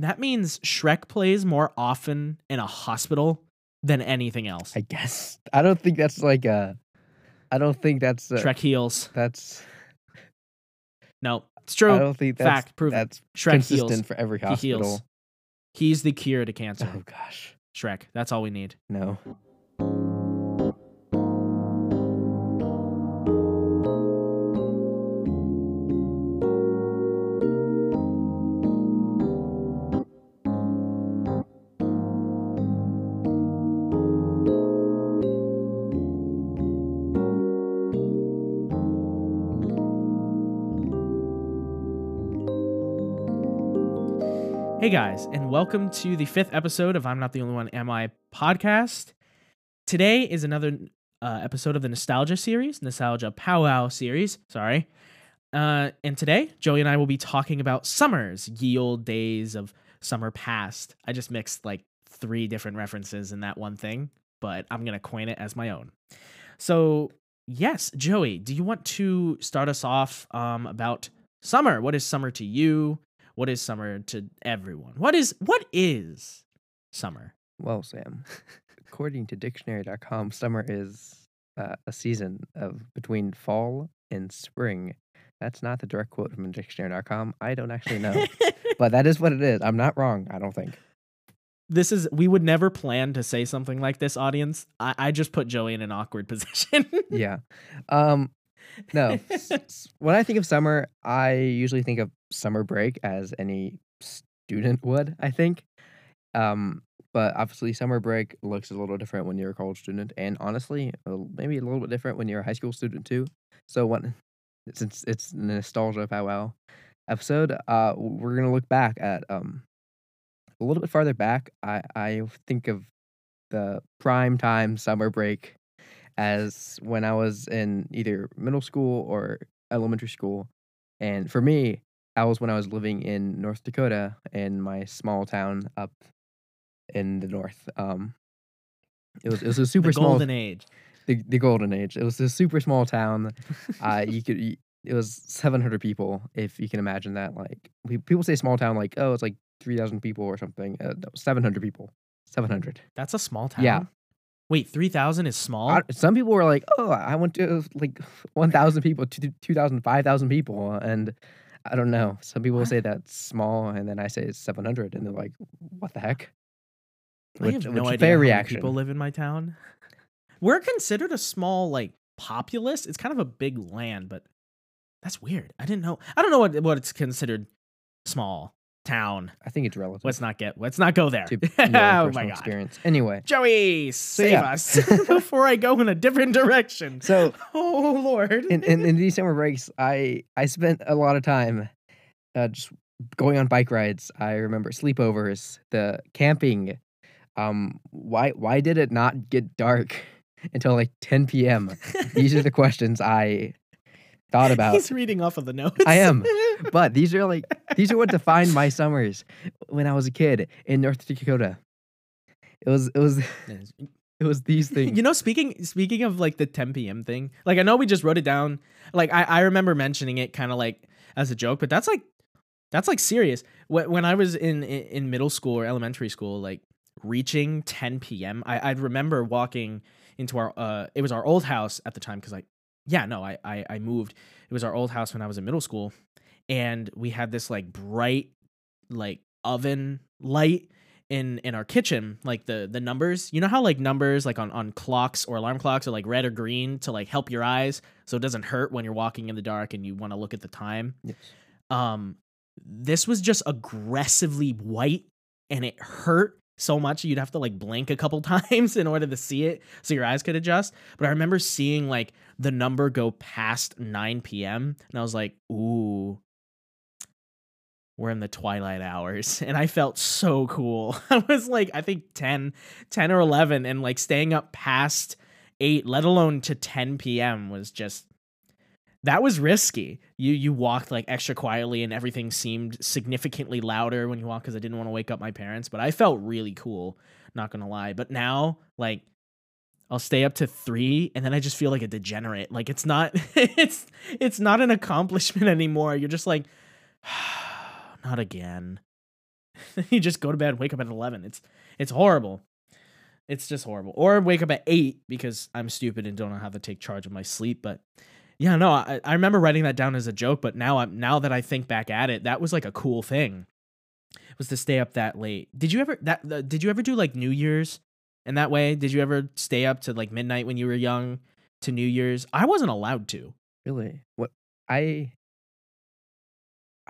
That means Shrek plays more often in a hospital than anything else. I guess. I don't think that's like a. I don't think that's. A, Shrek heals. That's. No, it's true. I don't think that's. Fact, proven. That's Shrek consistent heals. for every hospital. He heals. He's the cure to cancer. Oh gosh, Shrek. That's all we need. no. Guys, and welcome to the fifth episode of I'm Not the Only One Am I podcast. Today is another uh, episode of the Nostalgia series, Nostalgia Powwow series. Sorry. Uh, and today, Joey and I will be talking about summers, ye old days of summer past. I just mixed like three different references in that one thing, but I'm going to coin it as my own. So, yes, Joey, do you want to start us off um, about summer? What is summer to you? What is summer to everyone? What is what is summer? Well, Sam, according to dictionary.com, summer is uh, a season of between fall and spring. That's not the direct quote from dictionary.com. I don't actually know, but that is what it is. I'm not wrong. I don't think. this is we would never plan to say something like this, audience. I, I just put Joey in an awkward position. Yeah. Um, no. when I think of summer, I usually think of summer break as any student would, I think. Um, but obviously, summer break looks a little different when you're a college student, and honestly, maybe a little bit different when you're a high school student too. So, when since it's nostalgia powwow episode, uh, we're gonna look back at um a little bit farther back. I I think of the prime time summer break as when I was in either middle school or elementary school. And for me, that was when I was living in North Dakota in my small town up in the north. Um, it was it was a super the small golden age. the, the golden age. It was a super small town. Uh, you could it was 700 people if you can imagine that. Like we, people say small town, like oh it's like 3,000 people or something. Uh, no, 700 people. 700. That's a small town. Yeah. Wait, three thousand is small. I- some people were like, "Oh, I went to like 1,000 people, two- 2,000, 5,000 people," and I don't know. Some people What? say that's small, and then I say it's 700, and they're like, "What the heck?" I have no which idea fair how many reaction. people live in my town. We're considered a small like populace. It's kind of a big land, but that's weird. I didn't know. I don't know what what it's considered small town. I think it's relative Let's not get. Let's not go there. to oh my god. experience. Anyway, Joey, save yeah. us before I go in a different direction. so Oh Lord. in, in, in these summer breaks, I I spent a lot of time uh, just going on bike rides. I remember sleepovers, the camping. Um, why why did it not get dark until like 10 p.m.? These are the questions I thought about. He's reading off of the notes. I am. But these are like these are what defined my summers when I was a kid in North Dakota. It was it was it was these things. You know, speaking speaking of like the 10 p.m. thing, like I know we just wrote it down. Like I, I remember mentioning it kind of like as a joke, but that's like that's like serious. When when I was in in in middle school or elementary school, like reaching 10 p.m., I I'd remember walking into our uh it was our old house at the time because like yeah no I, I I moved. It was our old house when I was in middle school, and we had this like bright like oven light in in our kitchen like the the numbers you know how like numbers like on on clocks or alarm clocks are like red or green to like help your eyes so it doesn't hurt when you're walking in the dark and you want to look at the time Yes. um this was just aggressively white and it hurt so much you'd have to like blink a couple times in order to see it so your eyes could adjust. But i remember seeing like the number go past 9 p.m and i was like ooh we're in the twilight hours. And i felt so cool. I was like i think 10 10 or 11 and like staying up past 8 let alone to 10 p.m was just that was risky you you walked like extra quietly and everything seemed significantly louder when you walked because i didn't want to wake up my parents but i felt really cool not gonna lie but now like I'll stay up to three and then I just feel like a degenerate. Like it's not it's it's not an accomplishment anymore. You're just like not again. you just go to bed, wake up at 11. It's it's horrible. It's just horrible. Or wake up at 8 because I'm stupid and don't know how to take charge of my sleep, but yeah, no, I, I remember writing that down as a joke, but now I'm now that I think back at it, that was like a cool thing. Was to stay up that late. Did you ever that did you ever do like New Year's in that way? Did you ever stay up to like midnight when you were young to New Year's? I wasn't allowed to. Really? What I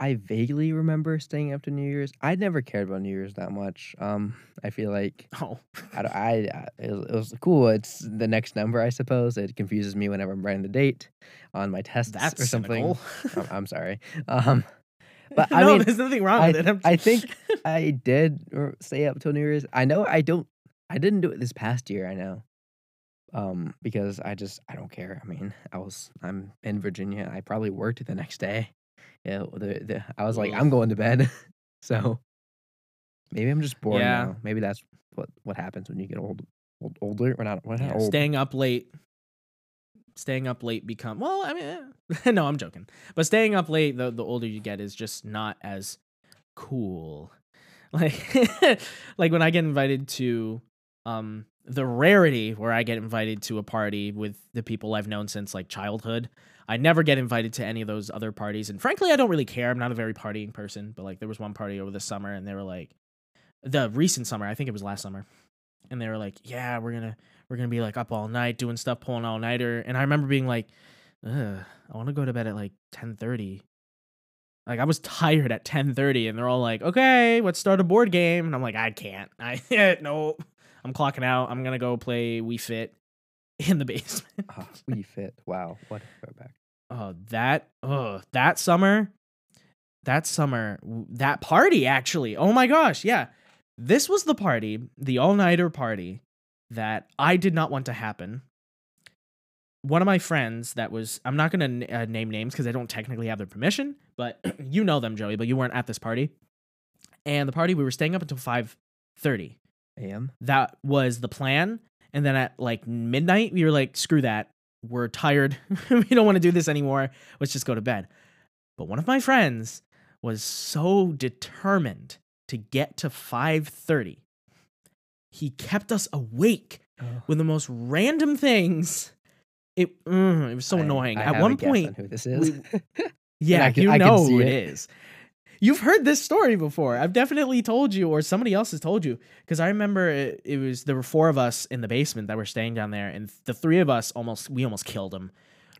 I vaguely remember staying up to New Year's. I never cared about New Year's that much. Um, I feel like Oh. I, I, I it, was, it was cool. It's the next number, I suppose. It confuses me whenever I'm writing the date on my tests That's or something. I'm, I'm sorry. Um, but I no, mean, there's nothing wrong I- with it. I think I did stay up till New Year's. I know I don't. I didn't do it this past year. I know, um, because I just I don't care. I mean, I was I'm in Virginia. I probably worked the next day. Yeah, the, the I was like I'm going to bed. so maybe I'm just bored Yeah. now. Maybe that's what what happens when you get old, old older. We're not. We're not Yeah, old. staying up late staying up late become well i mean eh, no i'm joking but staying up late the, the older you get is just not as cool like like when i get invited to um the rarity where i get invited to a party with the people i've known since like childhood i never get invited to any of those other parties and frankly i don't really care i'm not a very partying person but like there was one party over the summer and they were like the recent summer i think it was last summer and they were like yeah we're gonna we're gonna be like up all night doing stuff, pulling all nighter. And I remember being like, I want to go to bed at like ten thirty. Like I was tired at ten thirty, and they're all like, "Okay, let's start a board game." And I'm like, "I can't. I no, I'm clocking out. I'm gonna go play Wii Fit in the basement." Ah, Wii Fit. Wow, what a throwback. Oh, that oh that summer, that summer, that party actually. Oh my gosh, yeah, this was the party, the all nighter party that I did not want to happen. One of my friends that was I'm not gonna uh, name names because I don't technically have their permission, but you know them, Joey. But you weren't at this party, and the party we were staying up until five thirty Am that was the plan. And then at like midnight, we were like, screw that. We're tired. we don't want to do this anymore. Let's just go to bed. But one of my friends was so determined to get to 5:30. He kept us awake Oh. with the most random things. It mm, it was so I- annoying. I At one guess on point, who this is? yeah, I can- you know see who it it. is. You've heard this story before. I've definitely told you, or somebody else has told you, because I remember it, it was there were four of us in the basement that were staying down there, and the three of us almost we almost killed him.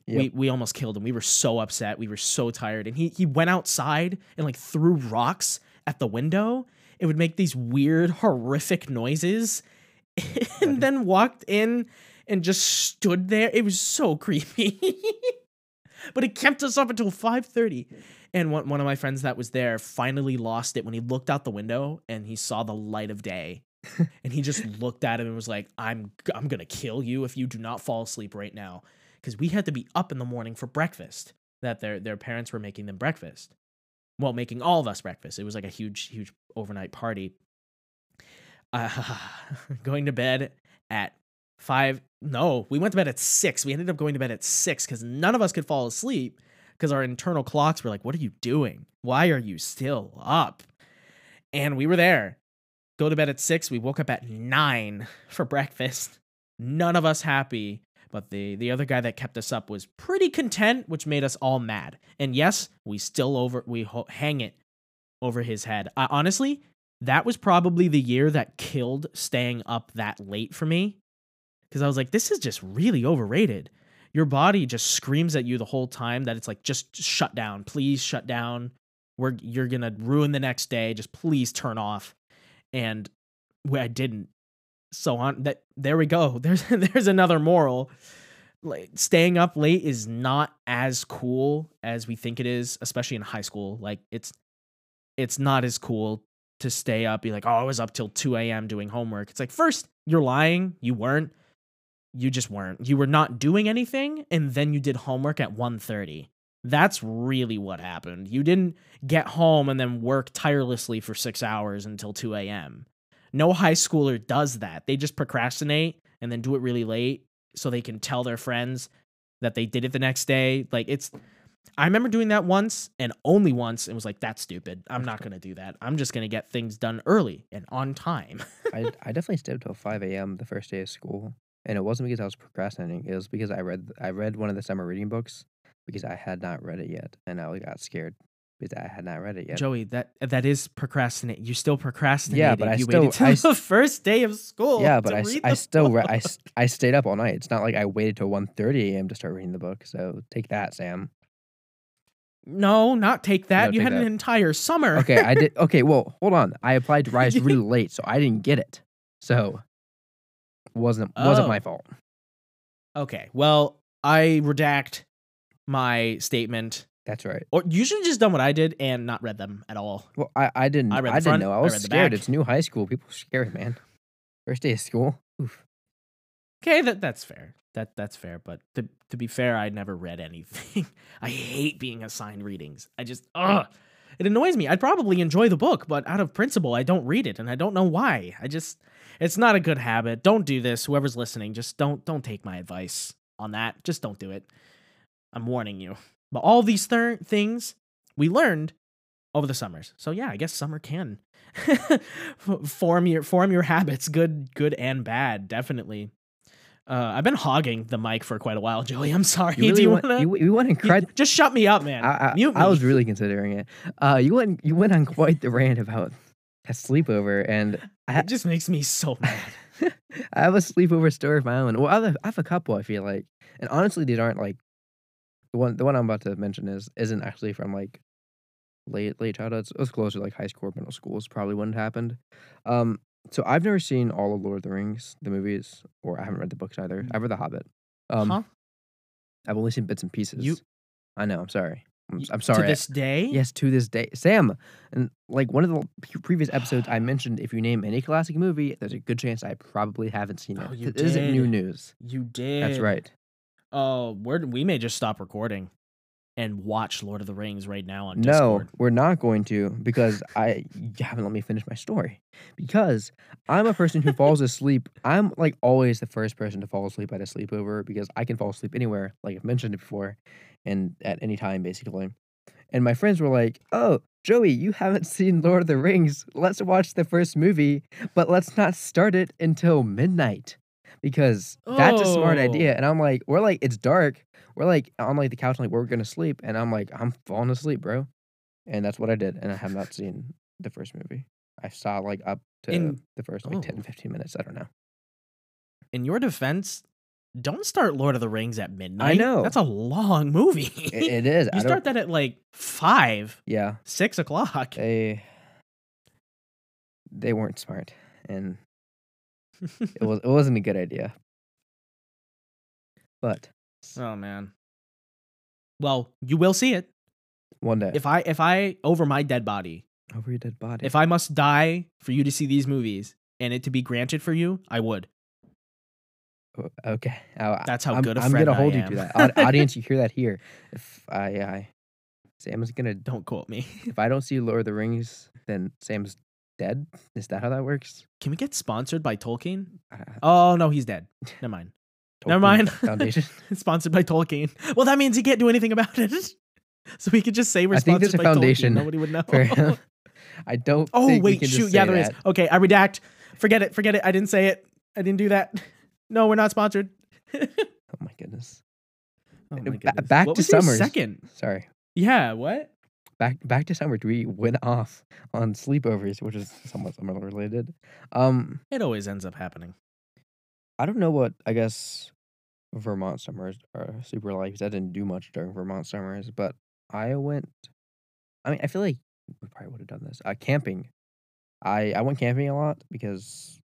We we almost killed him. We were so upset. We were so tired, and he he went outside and like threw rocks at the window. It would make these weird, horrific noises, and then walked in and just stood there. It was so creepy. but it kept us up until 5:30. And one, one of my friends that was there finally lost it when he looked out the window and he saw the light of day. and he just looked at him and was like, "I'm I'm going to kill you if you do not fall asleep right now." Cuz we had to be up in the morning for breakfast. That their their parents were making them breakfast. Well, making all of us breakfast. It was like a huge huge overnight party. Uh, going to bed at five. No, we went to bed at six. We ended up going to bed at six because none of us could fall asleep because our internal clocks were like, What are you doing? Why are you still up? And we were there. Go to bed at six. We woke up at nine for breakfast. None of us happy. But the, the other guy that kept us up was pretty content, which made us all mad. And yes, we still over we ho- hang it over his head. Honestly, that was probably the year that killed staying up that late for me because I was like, this is just really overrated. Your body just screams at you the whole time that it's like, just shut down, please shut down. We're you're gonna ruin the next day. Just please turn off. And I didn't. So on that there we go. There's there's another moral. Like staying up late is not as cool as we think it is, especially in high school. Like it's it's not as cool to stay up, be like, oh, I was up till 2 a.m. doing homework. It's like, first, you're lying. You weren't. You just weren't. You were not doing anything, and then you did homework at 1.30. That's really what happened. You didn't get home and then work tirelessly for six hours until 2 a.m. No high schooler does that. They just procrastinate and then do it really late so they can tell their friends that they did it the next day. Like it's I remember doing that once and only once and was like, that's stupid. I'm not going to do that. I'm just going to get things done early and on time. I I definitely stayed till five a.m. the first day of school, and it wasn't because I was procrastinating. It was because I read I read one of the summer reading books because I had not read it yet, and I got scared because I had not read it yet. Joey, that that is procrastinate. You still procrastinated. Yeah, but I you still- waited till I the first day of school. yeah, but to I, I still re- I, I stayed up all night. It's not like I waited till 1.30 a.m. to start reading the book. So take that, Sam. No, not take that. No, you take had an entire summer. Okay, I did. Okay, well, hold on. I applied to Rise really late, so I didn't get it. So wasn't wasn't my Oh. fault. okay. Well, I redact my statement. That's right. Or you should have just done what I did and not read them at all. Well, I, I didn't. I I, read the didn't front, know. I I was read scared. It's new high school. People are scared, man. First day of school. Oof. Okay, that that's fair. That that's fair. But to to be fair, I never read anything. I hate being assigned readings. I just ugh. It annoys me. I'd probably enjoy the book, but out of principle, I don't read it, and I don't know why. I just it's not a good habit. Don't do this. Whoever's listening, just don't don't take my advice on that. Just don't do it. I'm warning you. But all these thir- things we learned over the summers. So yeah, I guess summer can form your form your habits, good good and bad, definitely. Uh, I've been hogging the mic for quite a while, Joey. I'm sorry. You really Do you went, want to? you, you went cried. just shut me up, man. I, I, Mute me. I was really considering it. Uh, you went you went on quite the rant about a sleepover, and I, It just makes me so mad. I have a sleepover story of my own. Well, I have, I have a couple. I feel like, and honestly, these aren't like the one. The one I'm about to mention is isn't actually from like late late childhood. It was closer to like high school or middle school. Is probably when it happened. Um, so I've never seen all of Lord of the Rings, the movies, or I haven't read the books either. I've read The Hobbit. Um, huh? I've only seen bits and pieces. I know. I'm sorry. I'm, sorry. To this day, Yes, to this day, Sam. And like one of the previous episodes, I mentioned if you name any classic movie, there's a good chance I probably haven't seen it. Oh, you This isn't new news. you did. That's right. Oh, we're we may just stop recording and watch Lord of the Rings right now on No, we're not going to because I you haven't let me finish my story. Because I'm a person who falls asleep. I'm like always the first person to fall asleep at a sleepover because I can fall asleep anywhere, like I've mentioned it before, and at any time basically. And my friends were like, "Oh, Joey, you haven't seen Lord of the Rings. Let's watch the first movie, but let's not start it until midnight." Because that's a smart Oh. idea. And I'm like, we're like, it's dark. We're like on like the couch, like we're gonna sleep. And I'm like, I'm falling asleep, bro. And that's what I did. And I have not seen the first movie. I saw like up to In- the first like 10, Oh. 15 minutes. I don't know. In your defense, don't start Lord of the Rings at midnight. know. that's a long movie. It, it is. I you don't, start that at like five, Yeah. six o'clock. They they weren't smart. And it was it wasn't a good idea. But oh man. Well, you will see it one day. if I if I over my dead body. over your dead body. If I must die for you to see these movies and it to be granted for you, I would. Okay. I- That's how I'm, good a I'm gonna hold you to that. Aud- audience, you hear that here. If I, I Sam's gonna Don't quote me. if I don't see Lord of the Rings, then Sam's dead. Is that how that works? Can we get sponsored by Tolkien? Uh, Oh no, he's dead. Never mind. Never mind. Foundation. sponsored by Tolkien. Well, that means he can't do anything about it. so we could just say we're I think there's sponsored a by foundation Tolkien. Nobody would know. I don't. oh think we wait, shoot. Yeah, there is. that. Okay, I redact. Forget it. Forget it. I didn't say it. I didn't do that. No, we're not sponsored. oh my goodness. Oh my goodness. back what to Summers. Second. Sorry. Yeah. What? Back back to summer. We went off on sleepovers, which is somewhat summer related. Um, It always ends up happening. I don't know what I guess Vermont summers are super like. I didn't do much during Vermont summers, but I went. I mean, I feel like we probably would have done this. Uh, camping. I I went camping a lot because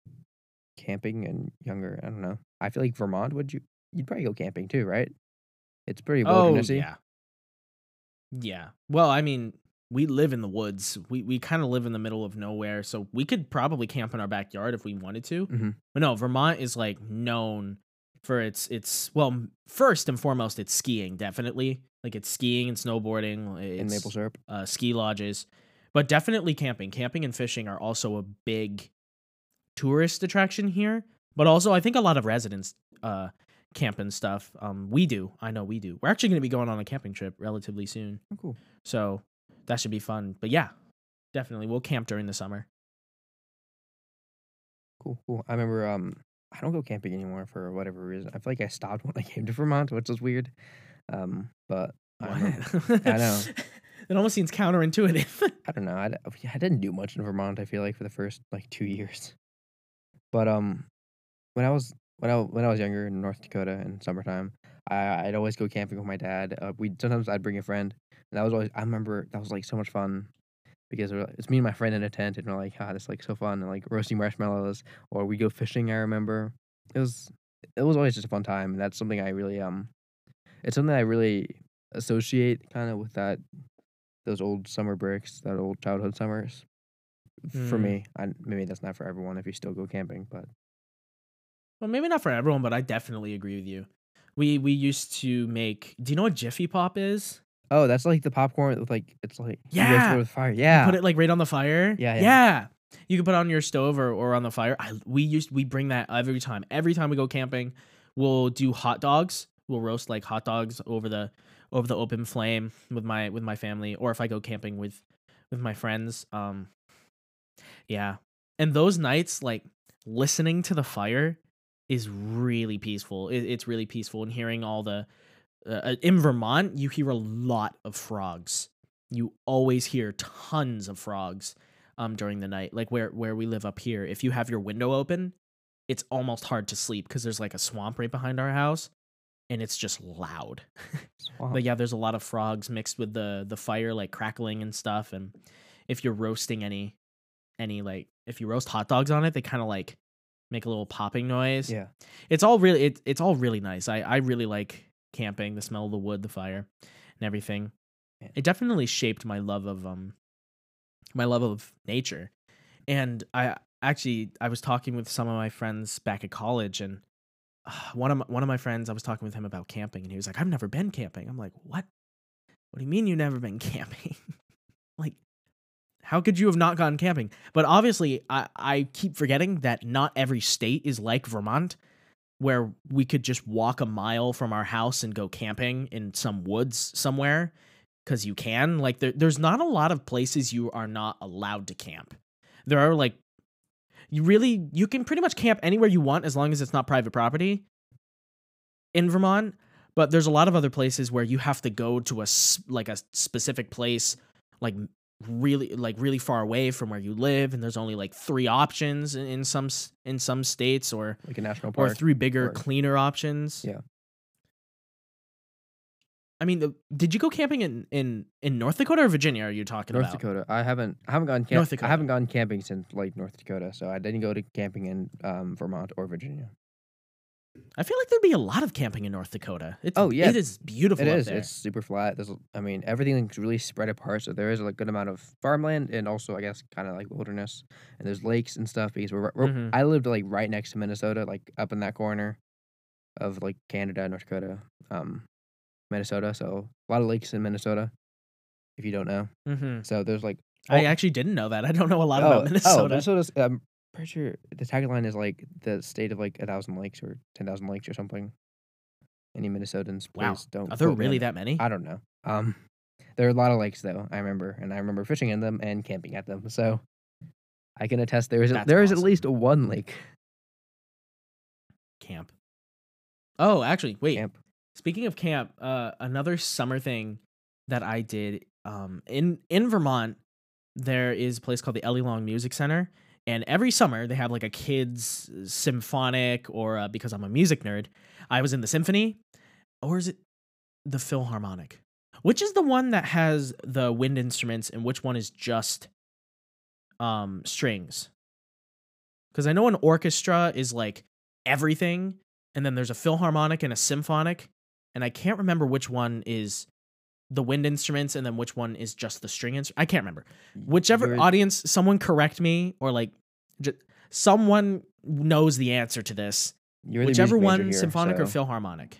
camping and younger. I don't know. I feel like Vermont. Would you? You'd probably go camping too, right? It's pretty Oh wildernessy. yeah. Yeah. Well, I mean, we live in the woods. We we kind of live in the middle of nowhere, so we could probably camp in our backyard if we wanted to. Mhm. But no, Vermont is like known for its its well, first and foremost, it's skiing definitely. Like it's skiing and snowboarding. It's, in maple syrup. uh, ski lodges, but definitely camping. Camping and fishing are also a big tourist attraction here. But also, I think a lot of residents uh, camping stuff. Um, we do. I know we do. We're actually going to be going on a camping trip relatively soon, Oh, cool. so that should be fun. But yeah, definitely we'll camp during the summer. Cool, cool. I remember um I don't go camping anymore for whatever reason. I feel like I stopped when I came to Vermont, which is weird. Um, but I? I know. it almost seems counterintuitive. I don't know. I didn't do much in Vermont. I feel like for the first like two years. But um, when I was when I when I was younger in North Dakota in summertime, I I'd always go camping with my dad. Uh, we sometimes I'd bring a friend, and that was always I remember that was like so much fun because it's me and my friend in a tent, and we're like, ah, this is like so fun, and like roasting marshmallows, or we go fishing. I remember it was it was always just a fun time, and that's something I really um, it's something I really associate kind of with that those old summer breaks, that old childhood summers. For Mm. me, I, maybe that's not for everyone if you still go camping, but well, maybe not for everyone, but I definitely agree with you. We we used to make. Do you know what Jiffy Pop is? oh, that's like the popcorn with like it's like you roast it Yeah. with fire. You put it like right on the fire. Yeah, yeah. yeah. You can put it on your stove or, or on the fire. I we used we bring that every time. Every time we go camping, we'll do hot dogs. We'll roast like hot dogs over the over the open flame with my with my family, or if I go camping with with my friends. Um, yeah, and those nights, like listening to the fire, is really peaceful. It, it's really peaceful, and hearing all the uh, in Vermont, you hear a lot of frogs. You always hear tons of frogs um during the night. Like where where we live up here, if you have your window open, it's almost hard to sleep because there's like a swamp right behind our house and it's just loud. But yeah, there's a lot of frogs mixed with the the fire like crackling and stuff and if you're roasting any any like if you roast hot dogs on it, they kind of like make a little popping noise. Yeah. it's all really it, it's all really nice. I i really like camping the smell of the wood the fire and everything. Yeah. it definitely shaped my love of um my love of nature. And i actually i was talking with some of my friends back at college and uh, one of my, one of my friends i was talking with him about camping and he was like i've never been camping. I'm like what? What do you mean you've never been camping? Like how could you have not gone camping? But obviously i i keep forgetting that not every state is like vermont where we could just walk a mile from our house and go camping in some woods somewhere because you can. Like there, there's not a lot of places you are not allowed to camp. There are like you really you can pretty much camp anywhere you want as long as it's not private property in vermont but there's a lot of other places where you have to go to a like a specific place like really like really far away from where you live and there's only like three options in, in some in some states or Like a national park or three bigger, or- cleaner options. Yeah. I mean, the, did you go camping in, in in North Dakota or Virginia? Are you talking North about? Dakota. I haven't I haven't gone camp- North I haven't gone camping since like North Dakota, so I didn't go to camping in um, Vermont or Virginia. I feel like there'd be a lot of camping in North Dakota. It's, Oh, yeah. it is beautiful. It is. there. It's super flat. There's, I mean, everything's really spread apart. So there is a good amount of farmland and also, I guess, kind of like wilderness. And there's lakes and stuff because we're, we're Mhm. I lived like right next to Minnesota, like up in that corner of like Canada, North Dakota, um, Minnesota. So a lot of lakes in Minnesota. If you don't know, Mhm. so there's like I oh, actually didn't know that. I don't know a lot oh, about Minnesota. Oh, Minnesota's. I'm pretty sure the tagline is like the state of like a thousand lakes or ten thousand lakes or something. Any Minnesotans, Wow. please don't. Are there really that many? I don't know. Um, there are a lot of lakes though. I remember, and I remember fishing in them and camping at them. So I can attest there is a, there is at least one lake camp. Oh, actually, wait. camp. Speaking of camp, uh, another summer thing that I did um, in in Vermont, there is a place called the Elley-Long Music Center, and every summer they have like a kids symphonic or uh, because I'm a music nerd, I was in the symphony, or is it the Philharmonic? Which is the one that has the wind instruments, and which one is just um strings? Because I know an orchestra is like everything, and then there's a Philharmonic and a symphonic, and I can't remember which one is the wind instruments and then which one is just the string instrument. I can't remember. Whichever audience, someone correct me or like j- someone knows the answer to this. You're Whichever one, here, symphonic or philharmonic.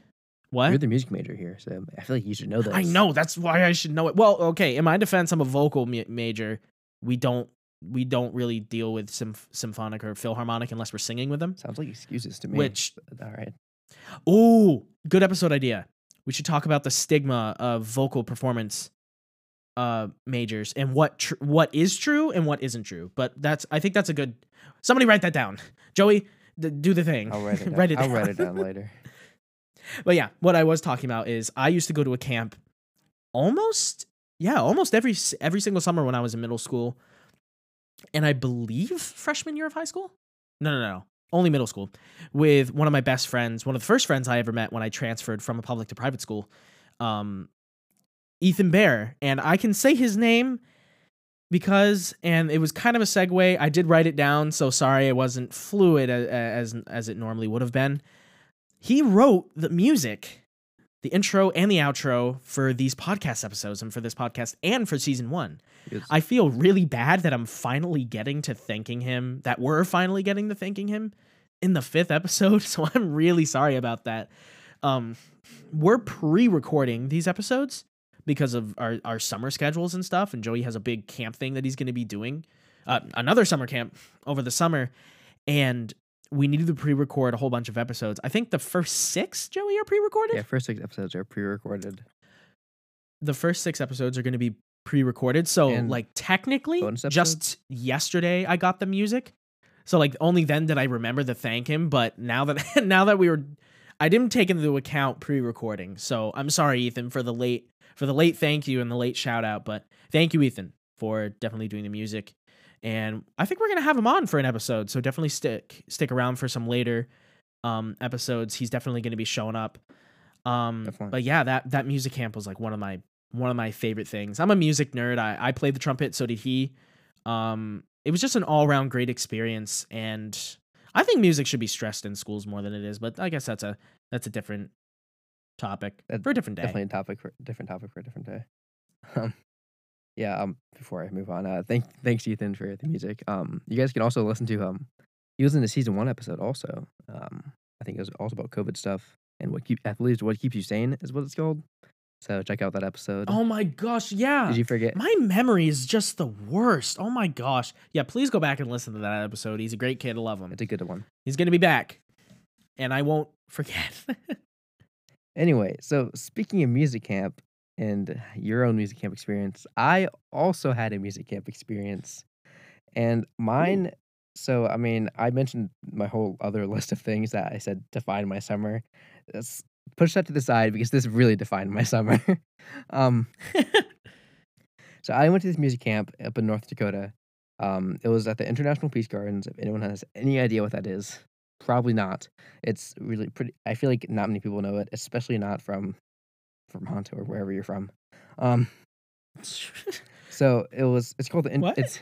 Philharmonic. You're the music major here, so I feel like you should know this. I know that's why I should know it. Well, okay. In my defense, I'm a vocal ma- major. We don't we don't really deal with symph- symphonic or philharmonic unless we're singing with them. Sounds like excuses to me. Which all right. Ooh, good episode idea. We should talk about the stigma of vocal performance uh majors and what tr- what is true and what isn't true. But that's I think that's a good. Somebody write that down. Joey, do the thing. I'll write it. Down. write it I'll write it down later. But yeah, what I was talking about is I used to go to a camp almost yeah, almost every every single summer when I was in middle school. And I believe freshman year of high school? No, no, no. Only middle school. With one of my best friends, one of the first friends I ever met when I transferred from a public to private school. Um Ethan Bear, and I can say his name because and it was kind of a segue. I did write it down, so sorry it wasn't fluid as as, as it normally would have been he wrote the music, the intro and the outro for these podcast episodes and for this podcast and for season one. It's- I feel really bad that I'm finally getting to thanking him, that we're finally getting to thanking him in the fifth episode. So I'm really sorry about that. Um, we're pre recording these episodes because of our, our summer schedules and stuff. And Joey has a big camp thing that he's going to be doing, uh, another summer camp over the summer. And we needed to pre-record a whole bunch of episodes. I think the first six, Joey, are pre-recorded. yeah, first six episodes are pre-recorded. The first six episodes are going to be pre-recorded. So, And like technically, just yesterday I got the music. So, like only then did I remember to thank him. But now that now that we were, I didn't take into account pre-recording. So I'm sorry, Ethan, for the late for the late thank you and the late shout out. But thank you, Ethan, for definitely doing the music. And I think we're gonna have him on for an episode. So definitely stick stick around for some later um episodes. He's definitely gonna be showing up. Um Definitely. but yeah, that that music camp was like one of my one of my favorite things. I'm a music nerd. I, I played the trumpet, so did he. Um it was just an all around great experience and I think music should be stressed in schools more than it is, but I guess that's a that's a different topic for a different day. Definitely a topic for different topic for a different day. Um, yeah. Um, before I move on, uh, thank thanks Ethan for the music. Um, you guys can also listen to um, he was in the season one episode also. Um, I think it was also about COVID stuff and what keep believe what keeps you sane is what it's called. So check out that episode. Oh my gosh, yeah. Did you forget? My memory is just the worst. Oh my gosh. Yeah, please go back and listen to that episode. He's a great kid. I love him. It's a good one. He's going to be back. And I won't forget. Anyway, so speaking of music camp and your own music camp experience, I also had a music camp experience. And mine, so I mean, I mentioned my whole other list of things that I said defined my summer. Let's push that to the side because this really defined my summer. um, so I went to this music camp up in North Dakota. Um, it was at the International Peace Gardens. If anyone has any idea what that is, probably not. It's really pretty. I feel like not many people know it, especially not from Vermont or wherever you're from. Um, so it was. It's called the. In, What? It's.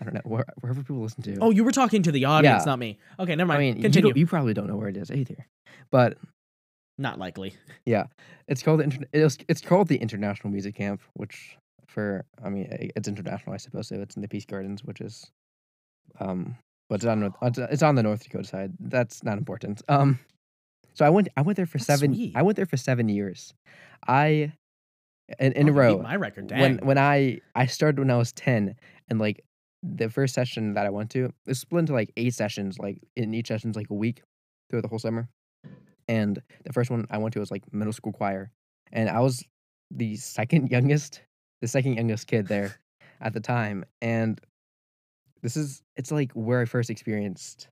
I don't know where, wherever people listen to. oh, you were talking to the audience, Yeah. not me. Okay, never I mind. mean, Continue. don't- you probably don't know where it is either, but not likely. Yeah, it's called the. Inter- it's, it's called the International Music Camp, which for I mean it's international, I suppose. So it's in the Peace Gardens, which is, um, but it's on North- it's, on the North Dakota side. That's not important. Um, so I went I went there for That's seven. sweet. I went there for seven years. I in, in Oh, a row. My record. Dang. when when I I started when I was ten, and like the first session that I went to, it was split into like eight sessions. Like in each session's like a week throughout the whole summer. And the first one I went to was like middle school choir, and I was the second youngest, the second youngest kid there at the time. And this is it's like where I first experienced,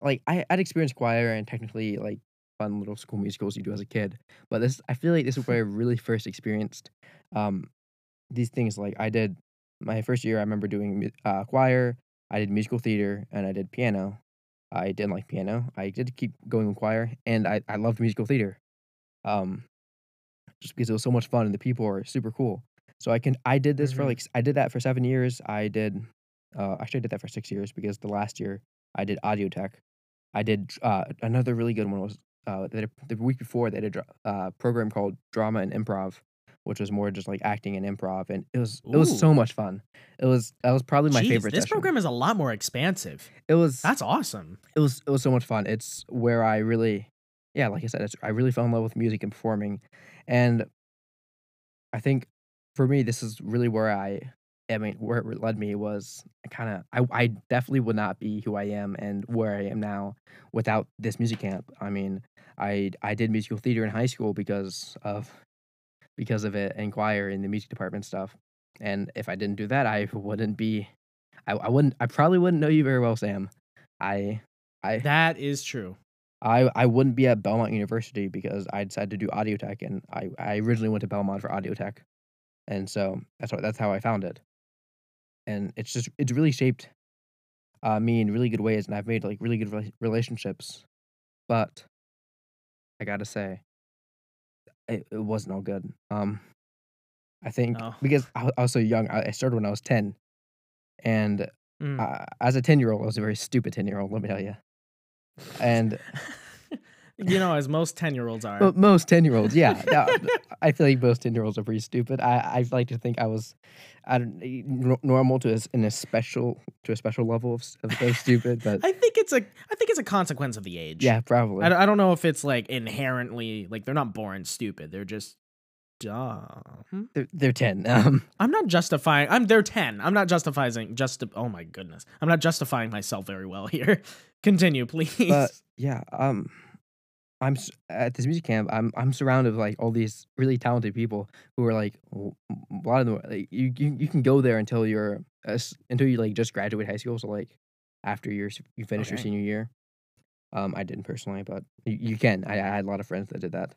like I, I'd experienced choir and technically like fun little school musicals you do as a kid, but this I feel like this is where I really first experienced um these things. Like I did my first year, I remember doing uh, choir, I did musical theater, and I did piano. I didn't like piano. I did keep going with choir, and I, I loved musical theater. Um, just because it was so much fun and the people were super cool. So I can I did this for Mhm. like I did that for seven years. I did uh actually I did that for six years because the last year I did audio tech. I did uh another really good one was uh the, the week before they did a uh program called drama and improv, which was more just like acting and improv, and it was it was so much fun. It was that was probably my Jeez, favorite. This session. program is a lot more expansive. it was That's awesome. it was it was so much fun. It's where I really, yeah, like I said, it's, I really fell in love with music and performing, and I think for me, this is really where I, I mean, where it led me was kind of I I definitely would not be who I am and where I am now without this music camp. I mean, I I did musical theater in high school because of because of it and choir in the music department stuff. And if I didn't do that, I wouldn't be I, I wouldn't I probably wouldn't know you very well, Sam. I I That is true. I, I wouldn't be at Belmont University because I decided to do audio tech and I, I originally went to Belmont for audio tech. And so that's what that's how I found it. And it's just it's really shaped uh, me in really good ways and I've made like really good rela- relationships. But I got to say it, it wasn't all good. Um I think Oh. because I, wa- I was so young, I, I started when I was 10. And Mm. uh, as a 10 year old, I was a very stupid 10 year old, let me tell you. And you know, as most ten year olds are. Well, most ten year olds, yeah. I feel like most ten year olds are pretty stupid. I I like to think I was, I don't normal to a, in a special to a special level of, of, stupid, but I think it's a I think it's a consequence of the age. yeah, probably. I, don't- I don't know if it's like inherently like they're not born stupid. They're just dumb. They're, they're ten. Um, I'm not justifying. I'm they're ten. I'm not justifying. Just oh my goodness. I'm not justifying myself very well here. Continue, please. but yeah, um, I'm at this music camp. I'm I'm surrounded with like all these really talented people who are like a lot of them. Like, you, you you can go there until you're uh, until you like just graduate high school. So like after your you finish your senior year. Um, I didn't personally, but you, you can. I, I had a lot of friends that did that,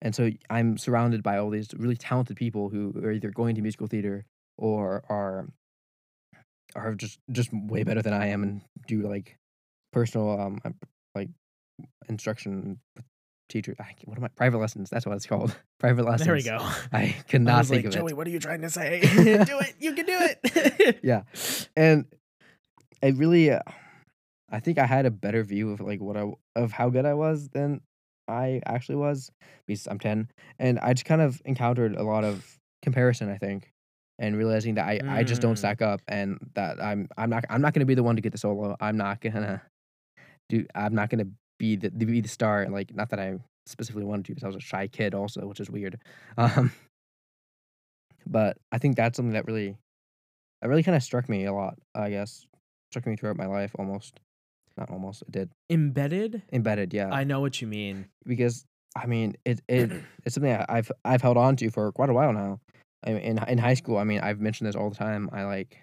and so I'm surrounded by all these really talented people who are either going to musical theater or are are just just way better than I am and do like personal um like instruction teacher. I, what am I? Private lessons. That's what it's called. Private lessons. there we go. I could I not was think like, of Joey, it. what are you trying to say? do it. You can do it. Yeah, and it really, uh, I think I had a better view of like what I of how good I was than I actually was because I'm ten, and I just kind of encountered a lot of comparison. I think. And realizing that I, I just don't Mm. stack up, and that I'm I'm not I'm not gonna be the one to get the solo. I'm not gonna do. I'm not gonna be the be the star. Like, not that I specifically wanted to, because I was a shy kid, also, which is weird. Um, but I think that's something that really, that really kind of struck me a lot. I guess struck me throughout my life, almost. Not almost. It did. Embedded. Embedded, yeah. I know what you mean. because I mean, it it it's something I've I've held on to for quite a while now. I mean, in in high school, I mean, I've mentioned this all the time. I like,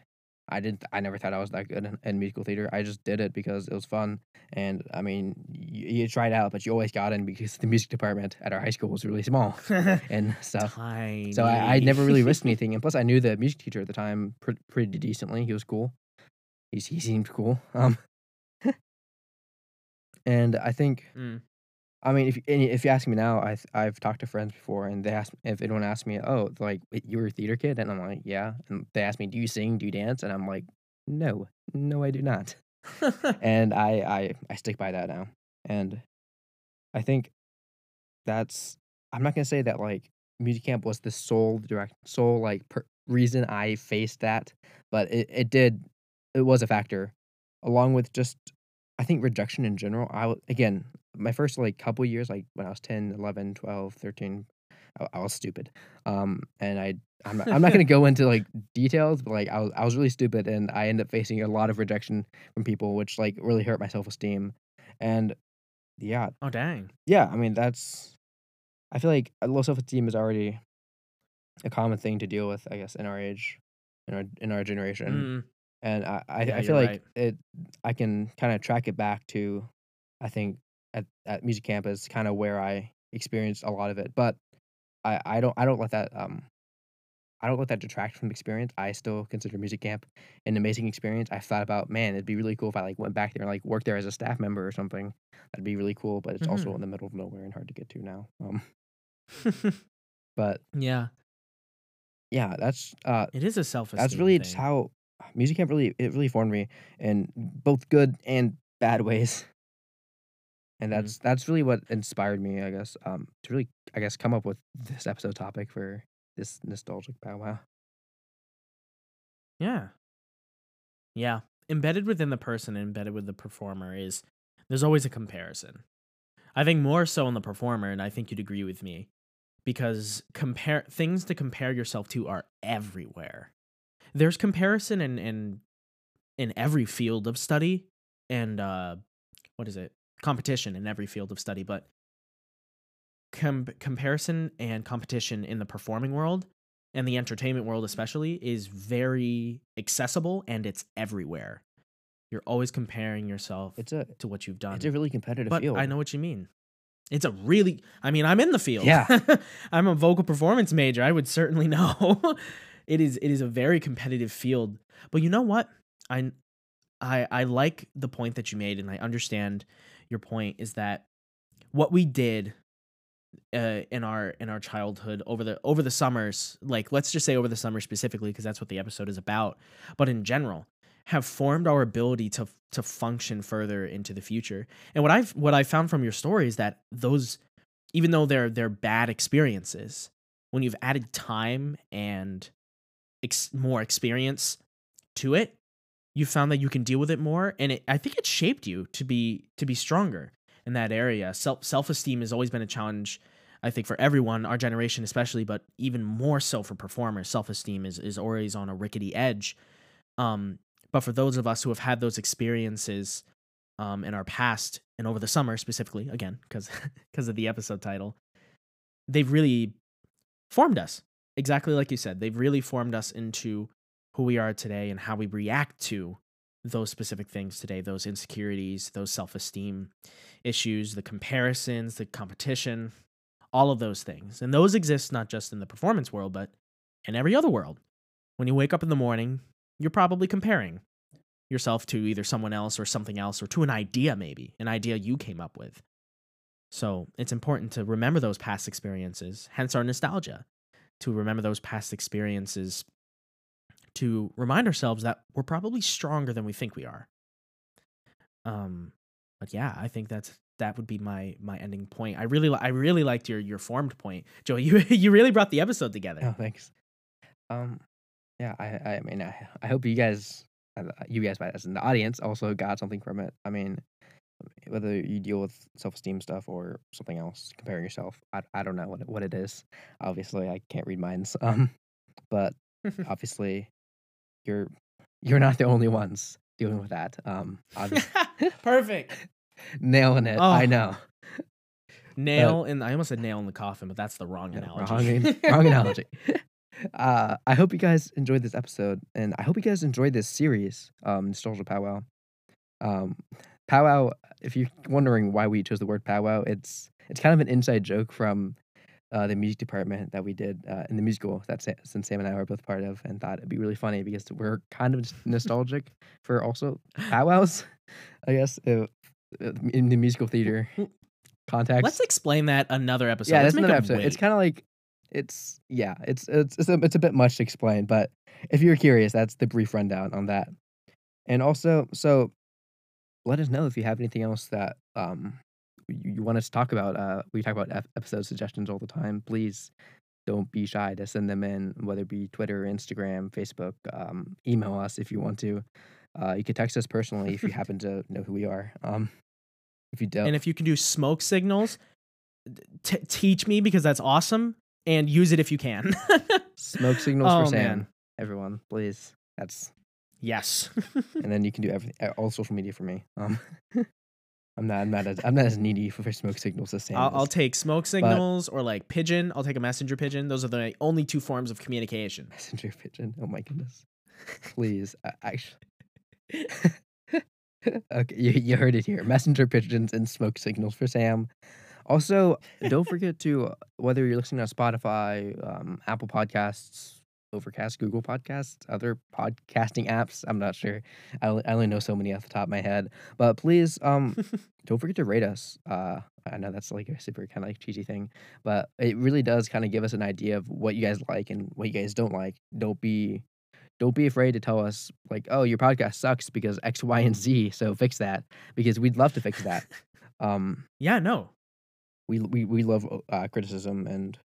I didn't, I never thought I was that good in, in musical theater. I just did it because it was fun, and I mean, you, you it out, but you always got in because the music department at our high school was really small and stuff. Tiny. So I, I never really risked anything, and plus I knew the music teacher at the time pre- pretty decently. He was cool. He's, he seemed cool. Um, and I think Mm. I mean, if if you ask me now, I I've talked to friends before, and they ask if anyone asks me, "Oh, like you were a theater kid," and I'm like, "Yeah," and they ask me, "Do you sing? Do you dance?" and I'm like, "No, no, I do not." and I I I stick by that now, and I think that's I'm not gonna say that like music camp was the sole direct sole like per, reason I faced that, but it it did it was a factor, along with just I think rejection in general. I again my first like couple years like when I was 10, 11, 12, 13 I, I was stupid. Um and I I'm not, I'm not going to go into like details, but like I was I was really stupid and I ended up facing a lot of rejection from people which like really hurt my self-esteem. And yeah, oh dang. yeah, I mean that's I feel like low self-esteem is already a common thing to deal with, I guess, in our age, in our in our generation Mm. and I I, Yeah, I feel like right. it I can kind of track it back to I think at at music camp is kind of where I experienced a lot of it, but I I don't I don't let that um I don't let that detract from the experience. I still consider music camp an amazing experience. I thought about man, it'd be really cool if I like went back there and like worked there as a staff member or something. That'd be really cool, but it's also Mhm. in the middle of nowhere and hard to get to now. Um, but yeah, yeah, that's uh it is a self that's really just how music camp really it really formed me in both good and bad ways and Mhm. that's that's really what inspired me i guess um to really i guess come up with this episode topic for this nostalgic powwow Yeah. Yeah. Embedded within the person, embedded with the performer is there's always a comparison. I think more so in the performer, and I think you'd agree with me, because compare things to compare yourself to are everywhere. There's comparison in in in every field of study and uh what is it? Competition in every field of study, but com- comparison and competition in the performing world and the entertainment world especially is very accessible and it's everywhere. You're always comparing yourself It's a to what you've done. it's a really competitive but field. I know what you mean. It's a really I mean, I'm in the field. Yeah. I'm a vocal performance major. I would certainly know. it is it is a very competitive field. But you know what? I I I like the point that you made and I understand your point is that what we did uh, in our in our childhood over the over the summers, like let's just say over the summer specifically because that's what the episode is about, but in general, have formed our ability to to function further into the future. And what I've what I found from your story is that those even though they're they're bad experiences, when you've added time and ex- more experience to it, you found that you can deal with it more and it, I think it shaped you to be to be stronger in that area. Self self-esteem has always been a challenge I think for everyone, our generation especially, but even more so for performers. Self-esteem is is always on a rickety edge. Um but for those of us who have had those experiences um, in our past and over the summer specifically, again, because because of the episode title, they've really formed us. Exactly like you said, they've really formed us into who we are today and how we react to those specific things today, those insecurities, those self-esteem issues, the comparisons, the competition, all of those things. And those exist not just in the performance world, but in every other world. When you wake up in the morning, you're probably comparing yourself to either someone else or something else or to an idea maybe an idea you came up with so it's important to remember those past experiences hence our nostalgia to remember those past experiences to remind ourselves that we're probably stronger than we think we are um but yeah i think that's that would be my my ending point i really li- i really liked your your formed point joe you you really brought the episode together Oh, thanks. Um, yeah, I, I mean, I, I hope you guys, uh, you guys, as in the audience, also got something from it. I mean, whether you deal with self-esteem stuff or something else, comparing yourself, I, I don't know what it, what it is. Obviously, I can't read minds. Um, but obviously, you're you're not the only ones dealing with that. Um, perfect nailing it. I Oh. know. nail in i almost said nail in the coffin but that's the wrong Yeah, analogy Wrong, wrong analogy. Uh, I hope you guys enjoyed this episode, and I hope you guys enjoyed this series, um, Nostalgia Powwow. Um, powwow. If you're wondering why we chose the word powwow, it's it's kind of an inside joke from uh, the music department that we did uh, in the musical that Sa- since Sam and I were both part of, and thought it'd be really funny because we're kind of nostalgic for also powwows. I guess uh, uh, in the musical theater context. Let's explain that another episode. Yeah, Let's that's another episode. It's kind of like it's yeah, it's it's it's a, it's a bit much to explain, but if you're curious, that's the brief rundown on that. And also, so let us know if you have anything else that um you, want us to talk about. Uh, we talk about ep- episode suggestions all the time. Please don't be shy to send them in, whether it be Twitter, Instagram, Facebook. Um, email us if you want to. Uh, you can text us personally if you happen to know who we are. Um, if you don't, and if you can do smoke signals, t- teach me because that's awesome, and use it if you can. smoke signals Oh, for Sam. man. Everyone, please. That's yes. and then you can do everything, all social media for me. Um, I'm not, I'm not, as, I'm not as needy for, smoke signals as Sam. I'll. I'll take smoke signals or like pigeon. I'll take a messenger pigeon. Those are the only two forms of communication. messenger pigeon. Oh my goodness! Please, uh, actually. okay, you, you heard it here. Messenger pigeons and smoke signals for Sam. Also, don't forget to uh, whether you're listening on Spotify, um, Apple Podcasts, Overcast, Google Podcasts, other podcasting apps. I'm not sure. I only, I only know so many off the top of my head. But please, um, don't forget to rate us. Uh, I know that's like a super kind of like cheesy thing, but it really does kind of give us an idea of what you guys like and what you guys don't like. Don't be don't be afraid to tell us like, oh, your podcast sucks because X, Y, and Z. So fix that because we'd love to fix that. Um, yeah, no. we we we love uh, criticism and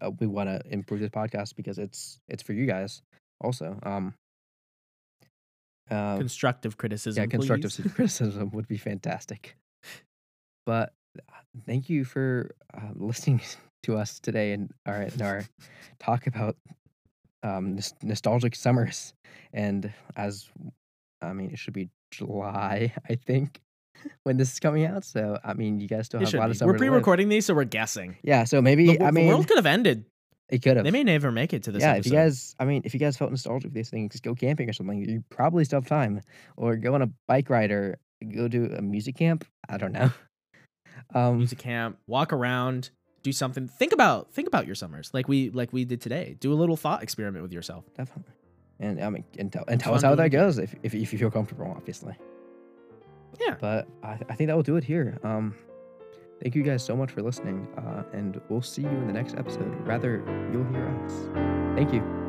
uh, we want to improve this podcast because it's it's for you guys also. Um, uh, Constructive criticism. yeah, constructive criticism would be fantastic. But uh, thank you for uh, listening to us today and our in our talk about um nos- nostalgic summers. And as I mean, it should be July, I think. When this is coming out. So I mean, you guys still have a lot be. of summer. We're pre-recording these, so we're guessing. Yeah, so maybe The, I mean, the world could have ended. it could have. They may never make it to this yeah, episode. if you guys, I mean, if you guys felt nostalgic for these things, go camping or something. You probably still have time, or go on a bike ride, or go to a music camp. I don't know. Um, music camp, walk around, do something. Think about think about your summers, like we like we did today. Do a little thought experiment with yourself. definitely, and I mean, and tell and tell us how that goes if, if if you feel comfortable, obviously. Yeah. But I, I think that will do it here. Um, thank you guys so much for listening, uh, and we'll see you in the next episode. Rather, you'll hear us. Thank you.